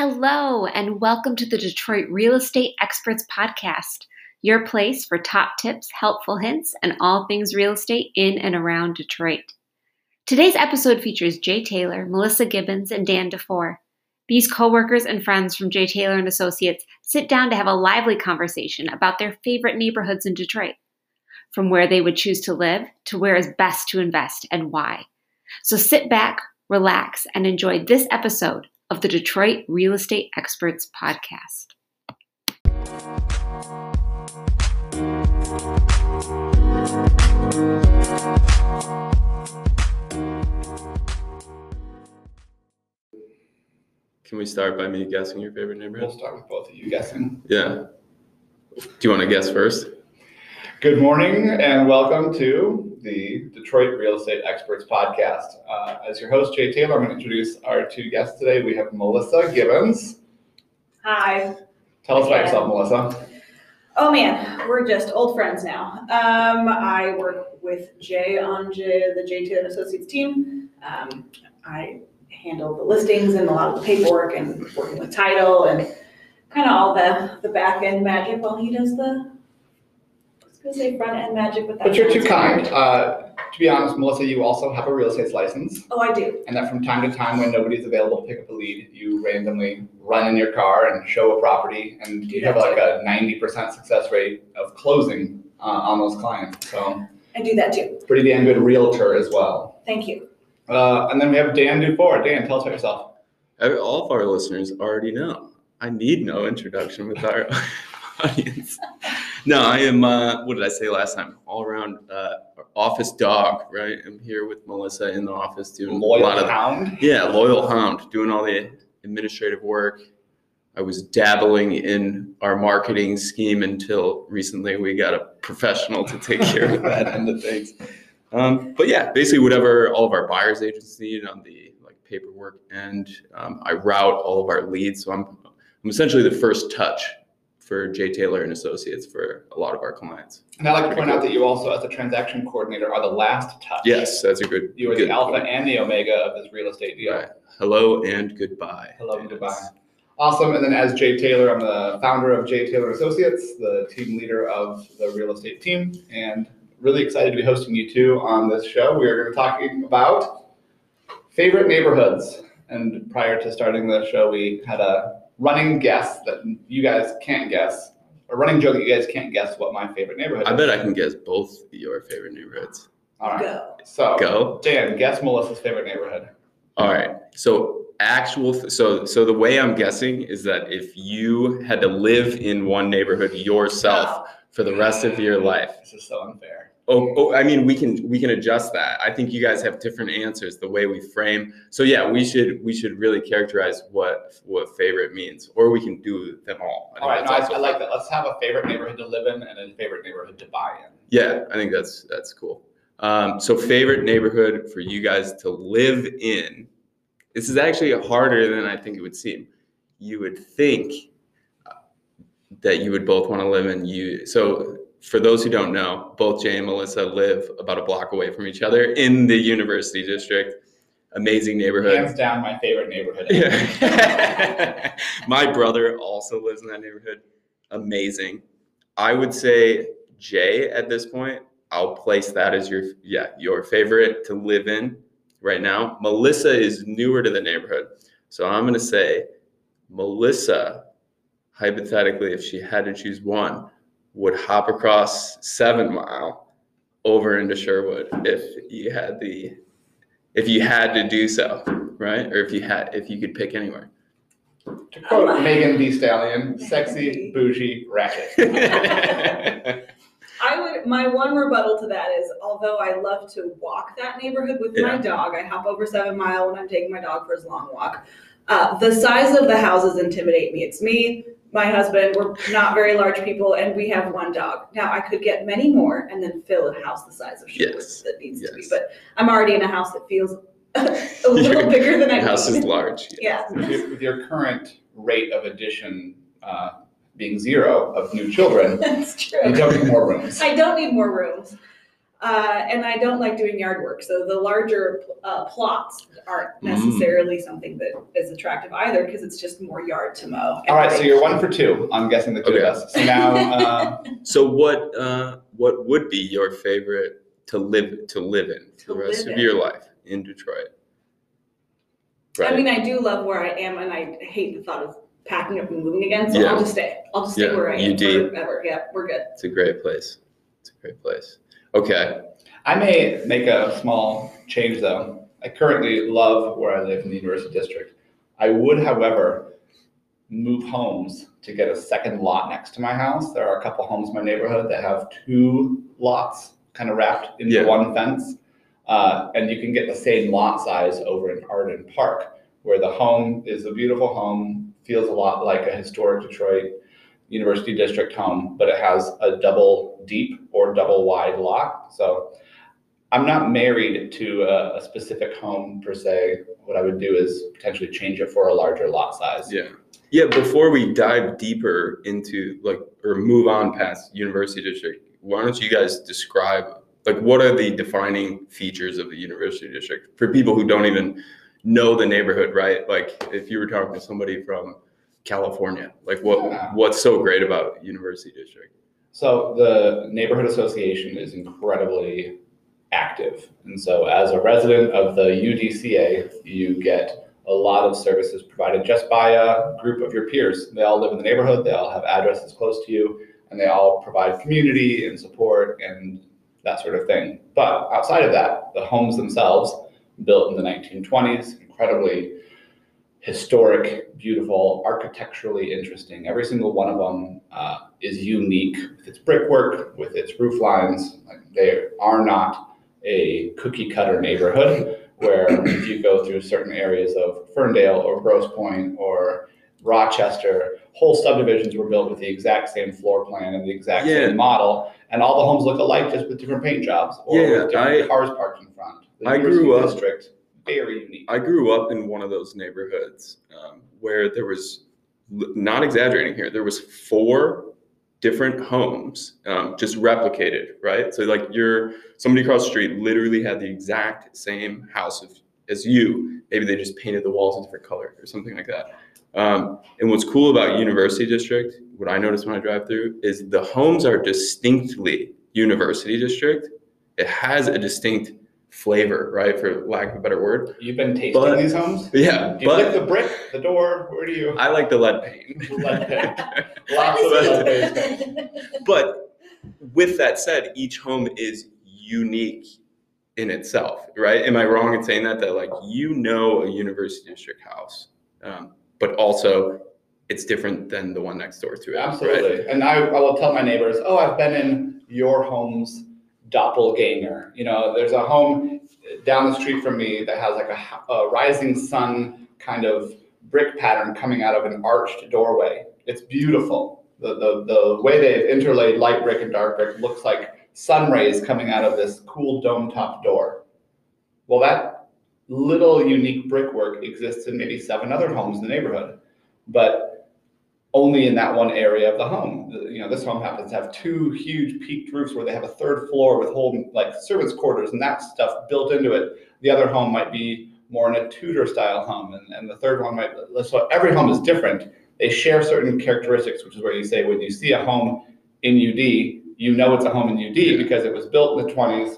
Hello, and welcome to the Detroit Real Estate Experts Podcast, your place for top tips, helpful hints, and all things real estate in and around Detroit. Today's episode features Jay Taylor, Melissa Gibbons, and Dan DeFore. These coworkers and friends from Jay Taylor and Associates sit down to have a lively conversation about their favorite neighborhoods in Detroit, from where they would choose to live to where is best to invest and why. So sit back, relax, and enjoy this episode of the Detroit Real Estate Experts Podcast. Can we start by me guessing your favorite neighborhood? We'll neighborhood? start with both of you guessing. Yeah. Do you want to guess first? Good morning and welcome to the Detroit Real Estate Experts Podcast. Uh, as your host, Jay Taylor, I'm going to introduce our two guests today. We have Melissa Gibbons. Hi. Tell us about yourself, Melissa. Oh man, we're just old friends now. Um, I work with Jay on Jay, the J Taylor Associates team. Um, I handle the listings and a lot of the paperwork and working with title and kind of all the, the back end magic while he does the, I was gonna say front end magic, but that's. But you're too kind. Uh, to be honest, Melissa, you also have a real estate license, Oh, I do. and that from time to time, when nobody's available to pick up a lead, you randomly run in your car and show a property, and you have that like a 90% success rate of closing uh, on those clients. So, I do that too. pretty damn good realtor as well. Thank you. Uh, and then we have Dan Dufour. Dan, tell us about yourself. All of our listeners already know. I need no introduction with our audience. No, I am, uh, what did I say last time? All around uh, office dog, right? I'm here with Melissa in the office doing a Loyal lot of hound. Yeah, loyal hound, doing all the administrative work. I was dabbling in our marketing scheme until recently we got a professional to take care of that end of things. Um, but yeah, basically whatever all of our buyers agents need on the like paperwork end, um, I route all of our leads. So I'm I'm essentially the first touch for Jay Taylor and Associates for a lot of our clients. And I'd like to point out that you also, as a transaction coordinator, are the last touch. Yes, that's a good. You are good the alpha point. and the omega of this real estate deal. Right. Hello and goodbye. Hello and goodbye. Awesome. And then as Jay Taylor, I'm the founder of Jay Taylor Associates, the team leader of the real estate team, and really excited to be hosting you two on this show. We are going to be talking about favorite neighborhoods. And prior to starting the show, we had a running guess that you guys can't guess, a running joke that you guys can't guess what my favorite neighborhood I is. bet I can guess both your favorite neighborhoods. All right. Go. So, Go. Dan, guess Melissa's favorite neighborhood. All right. So actual. So so the way I'm guessing is that if you had to live in one neighborhood yourself ah. for the rest of your life. This is so unfair. Oh, oh, I mean, we can we can adjust that. I think you guys have different answers the way we frame. So yeah, we should we should really characterize what what favorite means, or we can do them all. I All right, no, I, I like that. Let's have a favorite neighborhood to live in and a favorite neighborhood to buy in. Yeah, I think that's that's cool. Um, so favorite neighborhood for you guys to live in. This is actually harder than I think it would seem. You would think uh, that you would both want to live in you. So for those who don't know, both Jay and Melissa live about a block away from each other in the University District. Amazing neighborhood. Hands down, my favorite neighborhood. Yeah. My brother also lives in that neighborhood. Amazing. I would say Jay at this point. I'll place that as your yeah, your favorite to live in right now. Melissa is newer to the neighborhood. So I'm going to say Melissa hypothetically if she had to choose one would hop across 7 Mile over into Sherwood if you had the if you had to do so, right? Or if you had if you could pick anywhere. To quote Megan Thee Stallion, sexy, bougie, ratchet. I would, my one rebuttal to that is, although I love to walk that neighborhood with my dog, I hop over seven mile when I'm taking my dog for his long walk. Uh, the size of the houses intimidate me. It's me, my husband, we're not very large people, and we have one dog. Now, I could get many more and then fill a house the size of Sherwood Yes. that needs to be, Yes. but I'm already in a house that feels a little bigger than I Your house need. is large. Yeah. with, your, with your current rate of addition uh, being zero of new children, That's true. you don't need more rooms. I don't need more rooms. Uh, and I don't like doing yard work, so the larger uh, plots aren't Mm. necessarily something that is attractive either because it's just more yard to mow. All right, so you're one for two. I'm guessing the two Okay. of us. So now, uh, So what uh, what would be your favorite to live to live in for To the rest of in. your life in Detroit? Right. I mean, I do love where I am, and I hate the thought of packing up and moving again. So Yeah. I'll just stay. I'll just stay Yeah, where I am UD. forever. Yeah, we're good. it's a great place. It's a great place. Okay. I may make a small change though. I currently love where I live in the University District. I would, however, move homes to get a second lot next to my house. There are a couple homes in my neighborhood that have two lots kind of wrapped into Yeah. one fence. Uh, and you can get the same lot size over in Arden Park, where the home is a beautiful home, feels a lot like a historic Detroit University District home, but it has a double deep or double wide lot. So I'm not married to a, a specific home per se. What I would do is potentially change it for a larger lot size. Yeah. Yeah, before we dive deeper into like or move on past University District, why don't you guys describe like what are the defining features of the University District for people who don't even know the neighborhood, right? Like if you were talking to somebody from California, like what Yeah. what's so great about University District? So the neighborhood association is incredibly active. And so as a resident of the UDCA, you get a lot of services provided just by a group of your peers. They all live in the neighborhood, they all have addresses close to you, and they all provide community and support and that sort of thing. But outside of that, the homes themselves, built in the 1920s, incredibly historic, beautiful, architecturally interesting. Every single one of them uh, is unique with its brickwork, with its roof lines. Like they are not a cookie cutter neighborhood where if you go through certain areas of Ferndale or Grosse Pointe or Rochester, whole subdivisions were built with the exact same floor plan and the exact Yeah. same model, and all the homes look alike just with different paint jobs or Yeah, with different I- cars parked in front. The I grew up- District, very unique. I grew up in one of those neighborhoods um, where there was, not exaggerating here, there was four different homes um, just replicated, right? So like you're somebody across the street literally had the exact same house of, as you. Maybe they just painted the walls a different color or something like that. Um, and what's cool about University District, what I notice when I drive through, is the homes are distinctly University District. It has a distinct flavor, right, for lack of a better word. You've been tasting But- these homes? Yeah, Do you lick but the brick, the door? Where do you? I like the lead paint. Lead paint. Lots of lead paint. but with that said, each home is unique in itself, right? Am I wrong in saying that? That like you know a university district house, um, but also it's different than the one next door to it. Right? Absolutely. And I, I will tell my neighbors, oh, I've been in your home's doppelganger. You know, there's a home down the street from me that has like a rising sun kind of brick pattern coming out of an arched doorway. It's beautiful. The, the, the way they've interlaid light brick and dark brick looks like sun rays coming out of this cool dome top door. Well, that little unique brickwork exists in maybe seven other homes in the neighborhood. But only in that one area of the home. You know, this home happens to have two huge peaked roofs where they have a third floor with whole like servants' quarters and that stuff built into it. The other home might be more in a Tudor style home, and, and the third one might. So every home is different. They share certain characteristics, which is where you say when you see a home in UD, you know it's a home in UD because it was built in the 20s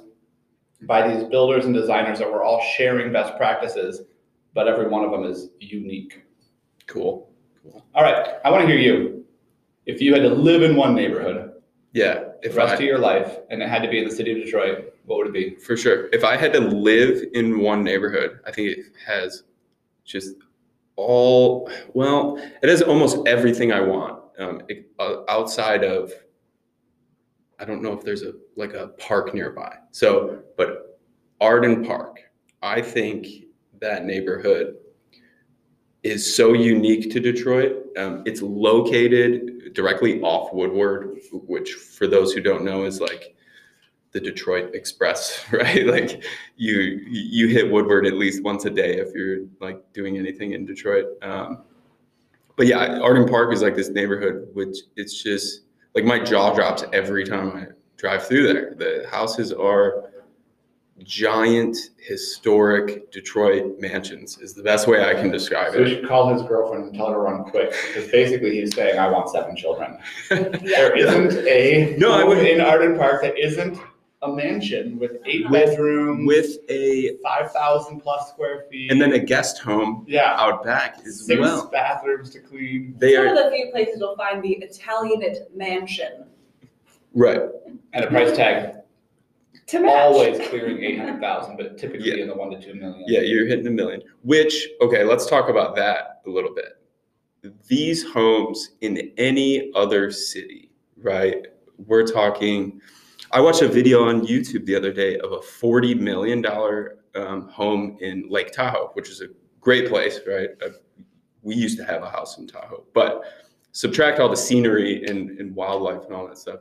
by these builders and designers that were all sharing best practices, but every one of them is unique. Cool. All right, I want to hear you. If you had to live in one neighborhood Yeah. the rest I, of your life and it had to be in the city of Detroit, what would it be? for sure. If I had to live in one neighborhood, I think it has just all, well, it has almost everything I want um, it- uh, outside of, I don't know if there's a, like a park nearby. So, but Arden Park, I think that neighborhood is so unique to Detroit. Um, it's located directly off Woodward, which for those who don't know is like the Detroit Express, right? Like you you hit Woodward at least once a day if you're like doing anything in Detroit. Um, but yeah, Arden Park is like this neighborhood, which it's just like my jaw drops every time I drive through there. The houses are giant, historic Detroit mansions. Is the best way I can describe it. So we should call his girlfriend and tell her to run quick, because basically he's saying, I want seven children. There isn't a No, I would- in Arden Park that isn't a mansion with eight With- bedrooms, With a five thousand plus square feet. and then a guest home Yeah, out back as six well. bathrooms to clean, They One of are the few places you'll find the Italianate mansion right. and a price tag to match. always clearing eight hundred thousand, but typically Yeah. in the one to two million. Yeah, you're hitting a million. Which, okay, let's talk about that a little bit. These homes in any other city, right? We're talking. I watched a video on YouTube the other day of a forty million dollar um, home in Lake Tahoe, which is a great place, right? Uh, we used to have a house in Tahoe, but subtract all the scenery and, and wildlife and all that stuff.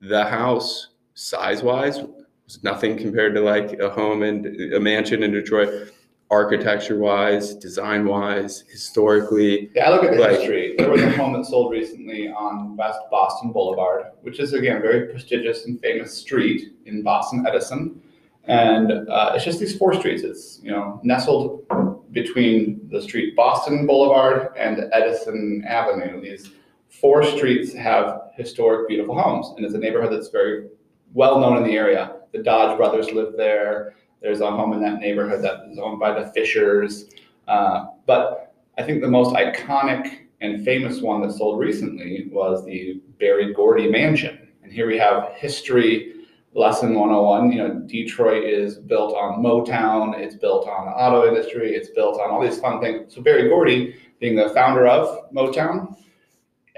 The house, size wise, was nothing compared to like a home and a mansion in Detroit architecture wise, design wise, historically. Yeah, I look at the Like- history. There was a home that sold recently on West Boston Boulevard, which is again a very prestigious and famous street in Boston, Edison. And uh, it's just these four streets. It's you know nestled between the street Boston Boulevard and Edison Avenue. These four streets have historic, beautiful homes, and it's a neighborhood that's very well known in the area. The Dodge brothers live there. There's a home in that neighborhood that is owned by the Fishers. Uh, but I think the most iconic and famous one that sold recently was the Berry Gordy Mansion. And here we have history lesson 101. You know, Detroit is built on Motown, it's built on the auto industry, it's built on all these fun things. So Berry Gordy, being the founder of Motown,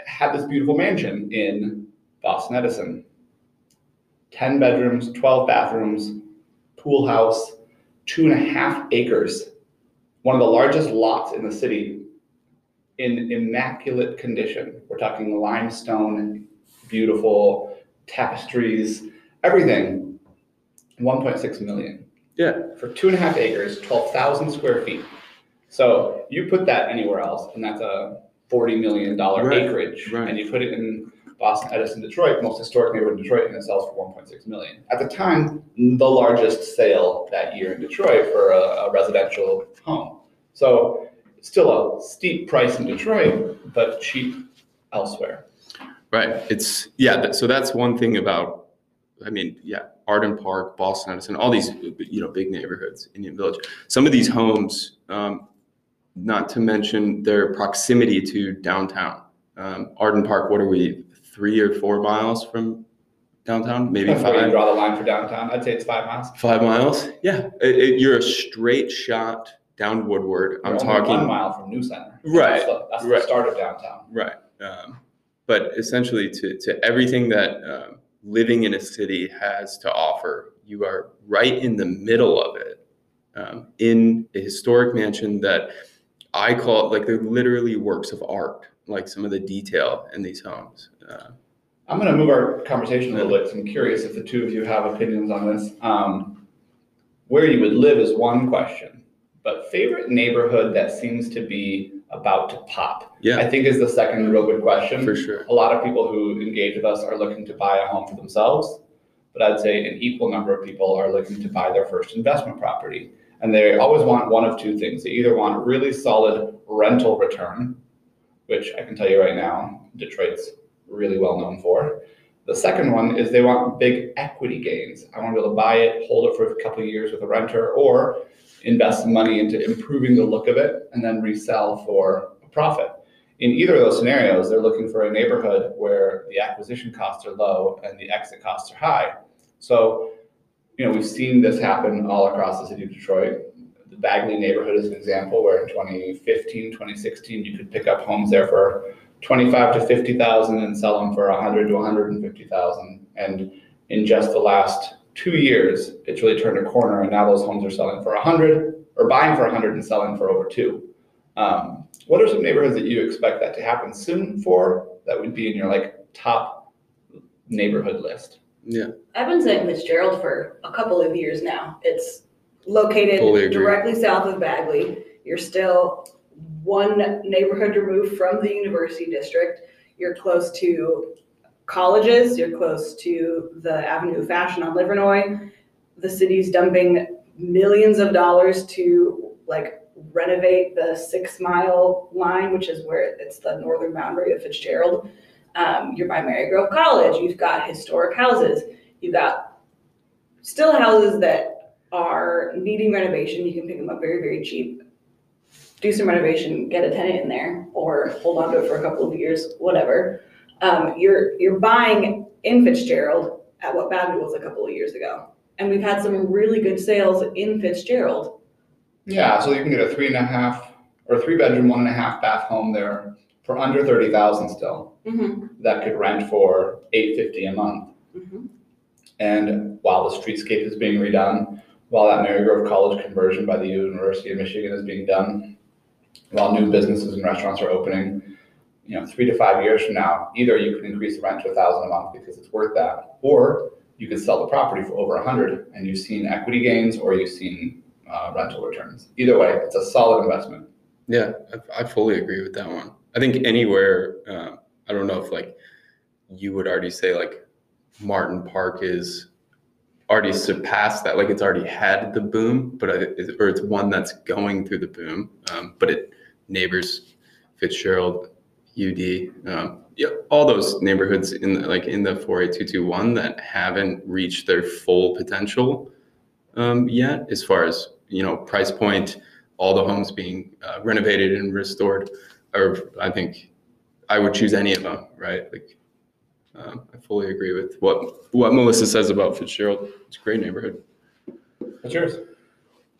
had this beautiful mansion in Boston Edison. 10 bedrooms, 12 bathrooms, pool house, two and a half acres, one of the largest lots in the city in immaculate condition. We're talking limestone, beautiful tapestries, everything. 1.6 million Yeah. for two and a half acres, 12,000 square feet. So you put that anywhere else, and that's a $40 million Right, acreage. right. And you put it in Boston, Edison, Detroit, most historic neighborhood in Detroit, and it sells for 1.6 million. At the time, the largest sale that year in Detroit for a, a residential home. So still a steep price in Detroit, but cheap elsewhere. Right. It's yeah. So that's one thing about. I mean, yeah, Arden Park, Boston Edison, all these you know big neighborhoods, Indian Village. Some of these homes, um, not to mention their proximity to downtown. Um, Arden Park. What are we? Three or four miles from downtown? Maybe That's five. draw the line for downtown. I'd say it's five miles. Five miles. Yeah. It- it- you're a straight shot down Woodward. I'm You're only talking. one mile from New Center. Right, That's the, that's right. the start of downtown. Right. Um, but essentially, to, to everything that um, living in a city has to offer, you are right in the middle of it um, in a historic mansion that I call it like they're literally works of art, like some of the detail in these homes. Uh, I'm going to move our conversation a little bit. I'm curious if the two of you have opinions on this. Um, where you would live is one question, but favorite neighborhood that seems to be about to pop, yeah, I think is the second real good question. for sure. A lot of people who engage with us are looking to buy a home for themselves, but I'd say an equal number of people are looking to buy their first investment property. And they always want one of two things. They either want a really solid rental return, which I can tell you right now, Detroit's really well known for. The second one is they want big equity gains. I want to be able to buy it, hold it for a couple of years with a renter, or invest money into improving the look of it and then resell for a profit. In either of those scenarios, they're looking for a neighborhood where the acquisition costs are low and the exit costs are high. So, you know, we've seen this happen all across the city of Detroit. The Bagley neighborhood is an example where in 2015, 2016, you could pick up homes there for 25 to 50,000 and sell them for 100 to 150,000. And in just the last two years, it's really turned a corner, and now those homes are selling for 100 or buying for 100 and selling for over two. Um, what are some neighborhoods that you expect that to happen soon for that would be in your like top neighborhood list? Yeah, I've been saying Fitzgerald for a couple of years now. It's located agree. directly south of Bagley. You're still one neighborhood removed from the University District. You're close to colleges, you're close to the Avenue of Fashion on Livernois. The city's dumping millions of dollars to like renovate the six mile line, which is where it's the northern boundary of Fitzgerald. Um, you're by Marygrove College, you've got historic houses, you've got still houses that are needing renovation. You can pick them up very, very cheap. Do some renovation, get a tenant in there, or hold on to it for a couple of years, whatever. Um, you're you're buying in Fitzgerald at what Bagley was a couple of years ago, and we've had some really good sales in Fitzgerald. Yeah, so you can get a three and a half or three bedroom, one and a half bath home there for under thirty thousand still. Mm-hmm. That could rent for eight fifty a month. Mm-hmm. And while the streetscape is being redone, while that Marygrove College conversion by the University of Michigan is being done, while new businesses and restaurants are opening, you know, three to five years from now, either you can increase the rent to a thousand a month because it's worth that, or you could sell the property for over a hundred and you've seen equity gains or you've seen uh, rental returns. Either way, it's a solid investment. Yeah, I, I fully agree with that one. I think anywhere, uh, I don't know if like you would already say like Martin Park is already surpassed that, like it's already had the boom, but or it's one that's going through the boom, um, but it neighbors Fitzgerald, UD, um, yeah, all those neighborhoods in like in the 48221 that haven't reached their full potential um, yet, as far as you know, price point, all the homes being uh, renovated and restored, or I think I would choose any of them, right? Like, um, I fully agree with what what Melissa says about Fitzgerald. It's a great neighborhood. What's yours?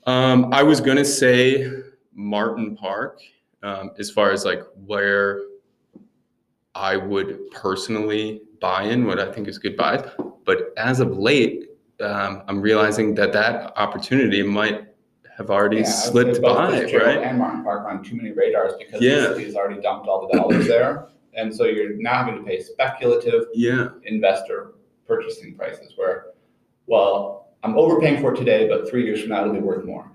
Um, I was gonna say Martin Park, um, as far as like where I would personally buy in, what I think is good buys. But as of late, um, I'm realizing that that opportunity might have already Yeah, I would say slipped both by, Fitzgerald right? And Martin Park on too many radars because Yeah. the city has already dumped all the dollars there. And so you're now having to pay speculative Yeah, investor purchasing prices where, well, I'm overpaying for it today, but three years from now it'll be worth more.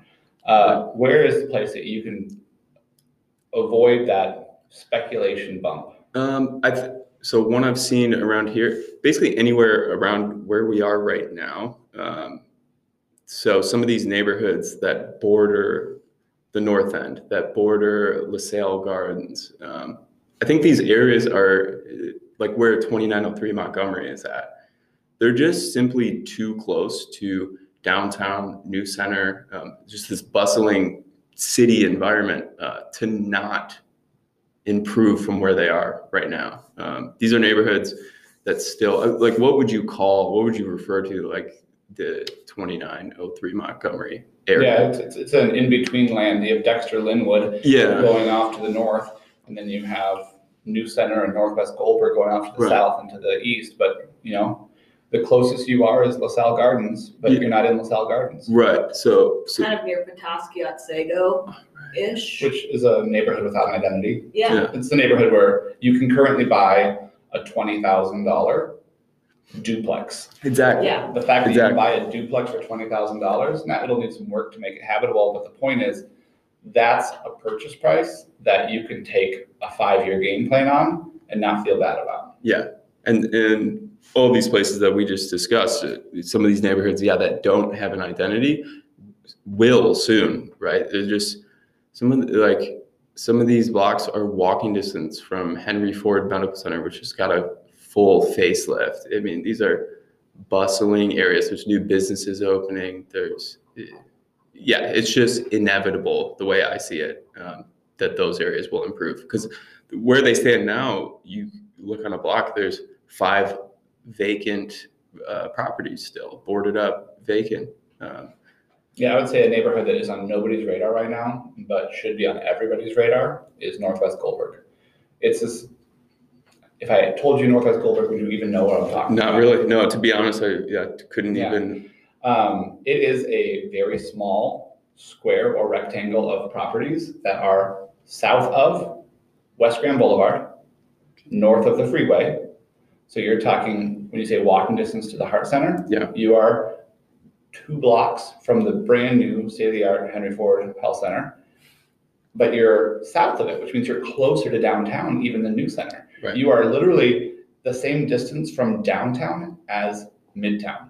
Uh, where is the place that you can avoid that speculation bump? Um, I th- so one I've seen around here, basically anywhere around where we are right now. Um, so some of these neighborhoods that border the north end, that border LaSalle Gardens, um, I think these areas are like where 2903 Montgomery is at. They're just simply too close to downtown New Center, um, just this bustling city environment uh, to not improve from where they are right now. Um, these are neighborhoods that still uh, like what would you call what would you refer to like the 2903 Montgomery Yeah, area? it's, it's, it's an in-between land. You have Dexter Linwood Yeah. going off to the north, and then you have New Center and Northwest Goldberg going off to the Right. south and to the east. But, you know, the closest you are is LaSalle Gardens, but Yeah. you're not in LaSalle Gardens, Right. So, so Kind of near Petoskey, Otsego-ish. which is a neighborhood without an identity. Yeah, Yeah. It's the neighborhood where you can currently buy a twenty thousand dollar duplex. exactly. yeah. The fact that you can buy a duplex for twenty thousand dollars, now it'll need some work to make it habitable, but the point is, that's a purchase price that you can take a five-year game plan on and not feel bad about. Yeah, and and all these places that we just discussed, uh, some of these neighborhoods, yeah, that don't have an identity, will soon, right? They're just some of the, like some of these blocks are walking distance from Henry Ford Medical Center, which has got a full facelift. I mean, these are bustling areas. There's new businesses opening. There's yeah, it's just inevitable the way I see it um, that those areas will improve because where they stand now, you look on a block, there's five vacant uh, properties still, boarded up, vacant. Um, Yeah, I would say a neighborhood that is on nobody's radar right now, but should be on everybody's radar is Northwest Goldberg. It's this, if I told you Northwest Goldberg, would you even know what I'm talking about? not really. No, to be honest, I yeah, couldn't Yeah. even. Um, it is a very small square or rectangle of properties that are south of West Grand Boulevard, north of the freeway. So you're talking, when you say walking distance to the Heart Center, Yeah. you are two blocks from the brand new state-of-the-art Henry Ford Health Center. But you're south of it, which means you're closer to downtown even than New Center. Right. You are literally the same distance from downtown as Midtown.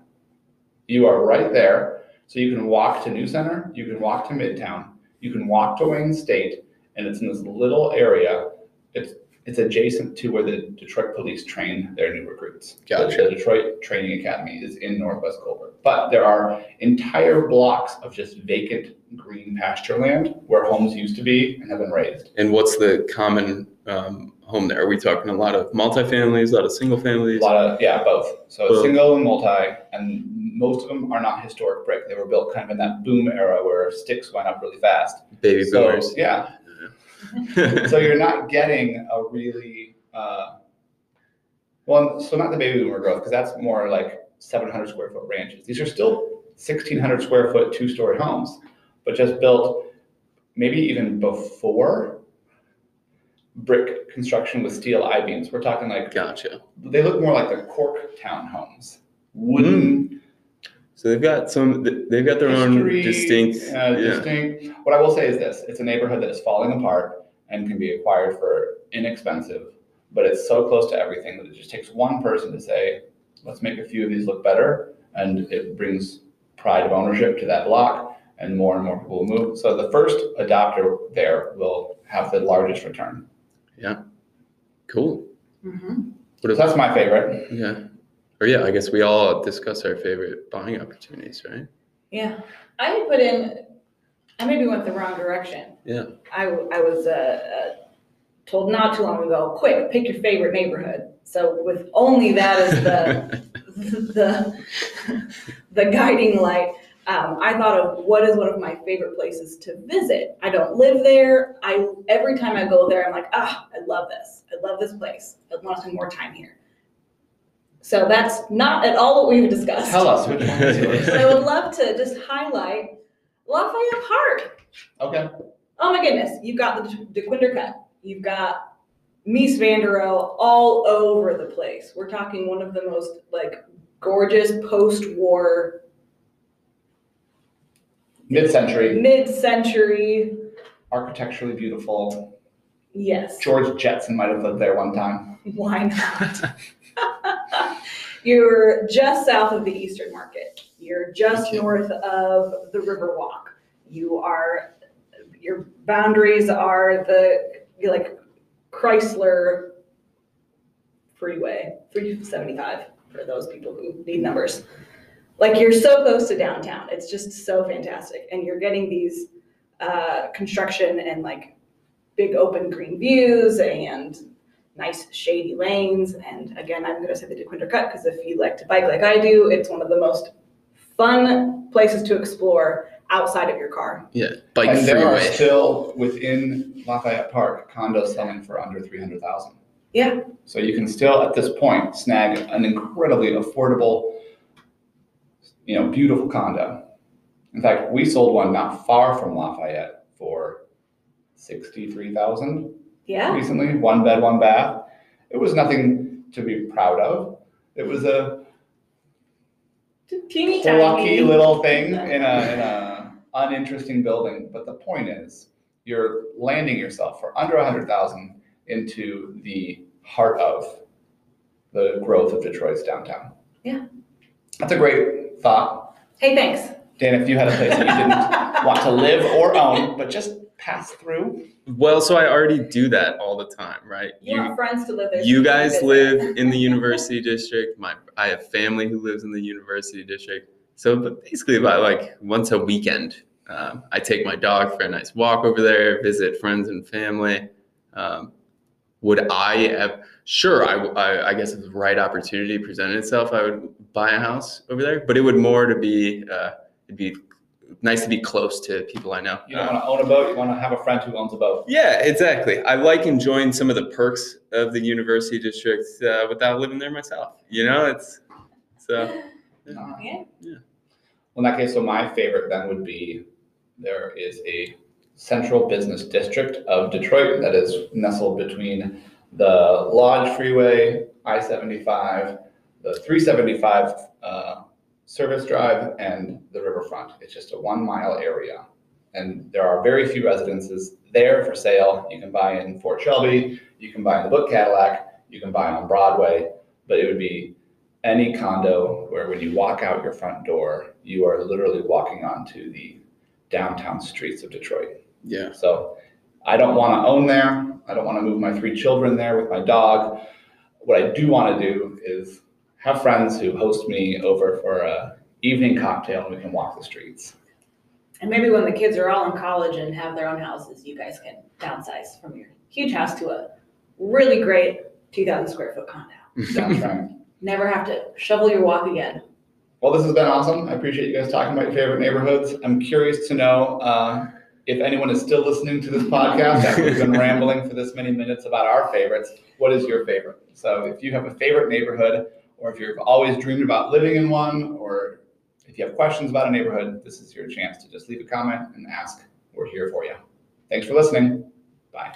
You are right there. So you can walk to New Center, you can walk to Midtown, you can walk to Wayne State, and it's in this little area. It's it's adjacent to where the Detroit police train their new recruits. The- Gotcha. The Detroit Training Academy is in Northwest Goldberg. But there are entire blocks of just vacant green pasture land where homes used to be and have been raised. And what's the common um, home there? Are we talking a lot of multifamilies, a lot of single families? A lot of, yeah, both. So Both. single and multi, and most of them are not historic brick. They were built kind of in that boom era where sticks went up really fast. Baby So, boomers. Yeah, so you're not getting a really, uh, well, so not the baby boomer growth, because that's more like seven hundred square foot ranches. These are still sixteen hundred square foot, two-story homes, but just built maybe even before brick construction with steel I-beams. We're talking like, Gotcha. they look more like the Cork town homes. Wooden, So they've got some. They've got their own distinct. uh, yeah. distinct. What I will say is this: it's a neighborhood that is falling apart and can be acquired for inexpensive, but it's so close to everything that it just takes one person to say, "Let's make a few of these look better," and it brings pride of ownership to that block, and more and more people will move. So the first adopter there will have the largest return. Yeah. Cool. Mhm. What So that's my favorite. yeah. Or yeah, I guess we all discuss our favorite buying opportunities, right? Yeah, I put in, I maybe went the wrong direction. Yeah. I I was, uh, uh, told not too long ago, quick, pick your favorite neighborhood. So with only that as the, the, the guiding light, um, I thought of what is one of my favorite places to visit. I don't live there. I, every time I go there, I'm like, ah, I love this. I love this place. I want to spend more time here. So that's not at all what we've discussed. Tell us which one is yours. I would love to just highlight Lafayette Park. Okay. Oh my goodness, you've got the Dequindre Cut, you've got Mies van der Rohe all over the place. We're talking one of the most like gorgeous post-war, Mid-century, mid-century. architecturally beautiful. Yes, George Jetson might have lived there one time. why not? You're just south of the Eastern Market. You're just north of the Riverwalk. You are, your boundaries are the, like Chrysler Freeway, 375 for those people who need numbers. Like you're so close to downtown. It's just so fantastic. And you're getting these uh, construction and like big open green views and nice shady lanes. And again, I'm going to say the Dequindre Cut because if you like to bike like I do, it's one of the most fun places to explore outside of your car. yeah. Bike and there are still within Lafayette Park condos selling for under three hundred thousand. Yeah. So you can still at this point snag an incredibly affordable, you know, beautiful condo. In fact, we sold one not far from Lafayette for sixty-three thousand Yeah. recently, one bed, one bath. It was nothing to be proud of. It was a Teeny tiny. little thing in a, in a uninteresting building. But the point is, you're landing yourself for under a hundred thousand into the heart of the growth of Detroit's downtown. Yeah. That's a great thought. Hey, thanks. Dan, if you had a place that you didn't want to live or own, but just pass through, Well, so I already do that all the time, right? You want friends to live there. you guys live in the university district. My I have family who lives in the university district. So, but basically, about like once a weekend, um, I take my dog for a nice walk over there, visit friends and family. Um, would I have? Sure, I, I, I guess if the right opportunity presented itself, I would buy a house over there. But it would more to be uh, it'd be nice to be close to people I know. you don't want to own a boat, you want to have a friend who owns a boat. Yeah, exactly. I like enjoying some of the perks of the university district uh, without living there myself. You know, it's so Yeah. Well, in that case, so my favorite then would be there is a central business district of Detroit that is nestled between the Lodge Freeway, I 75, the 375 uh, service drive, and the riverfront. It's just a one mile area. And there are very few residences there for sale. You can buy in Fort Shelby, you can buy in the Book Cadillac, you can buy on Broadway, but it would be any condo where when you walk out your front door, you are literally walking onto the downtown streets of Detroit. Yeah. So I don't want to own there. I don't want to move my three children there with my dog. What I do want to do is have friends who host me over for a evening cocktail and we can walk the streets. And maybe when the kids are all in college and have their own houses, you guys can downsize from your huge house to a really great 2,000 square foot condo. Sounds right. Never have to shovel your walk again. Well, this has been awesome. I appreciate you guys talking about your favorite neighborhoods. I'm curious to know uh, if anyone is still listening to this podcast after we've been rambling for this many minutes about our favorites. What is your favorite? So, if you have a favorite neighborhood, or if you've always dreamed about living in one, or if you have questions about a neighborhood, this is your chance to just leave a comment and ask. We're here for you. Thanks for listening. Bye.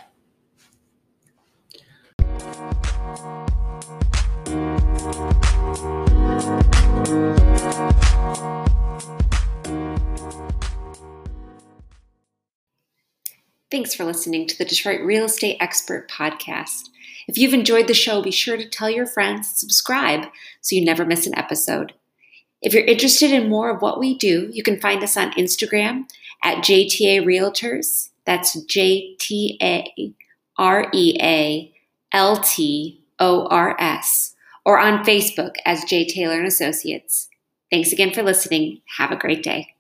Thanks for listening to the Detroit Real Estate Expert Podcast. If you've enjoyed the show, be sure to tell your friends subscribe so you never miss an episode. If you're interested in more of what we do, you can find us on Instagram at JTA Realtors. That's J T A R E A L T O R S, or on Facebook as J Taylor and Associates. Thanks again for listening. Have a great day.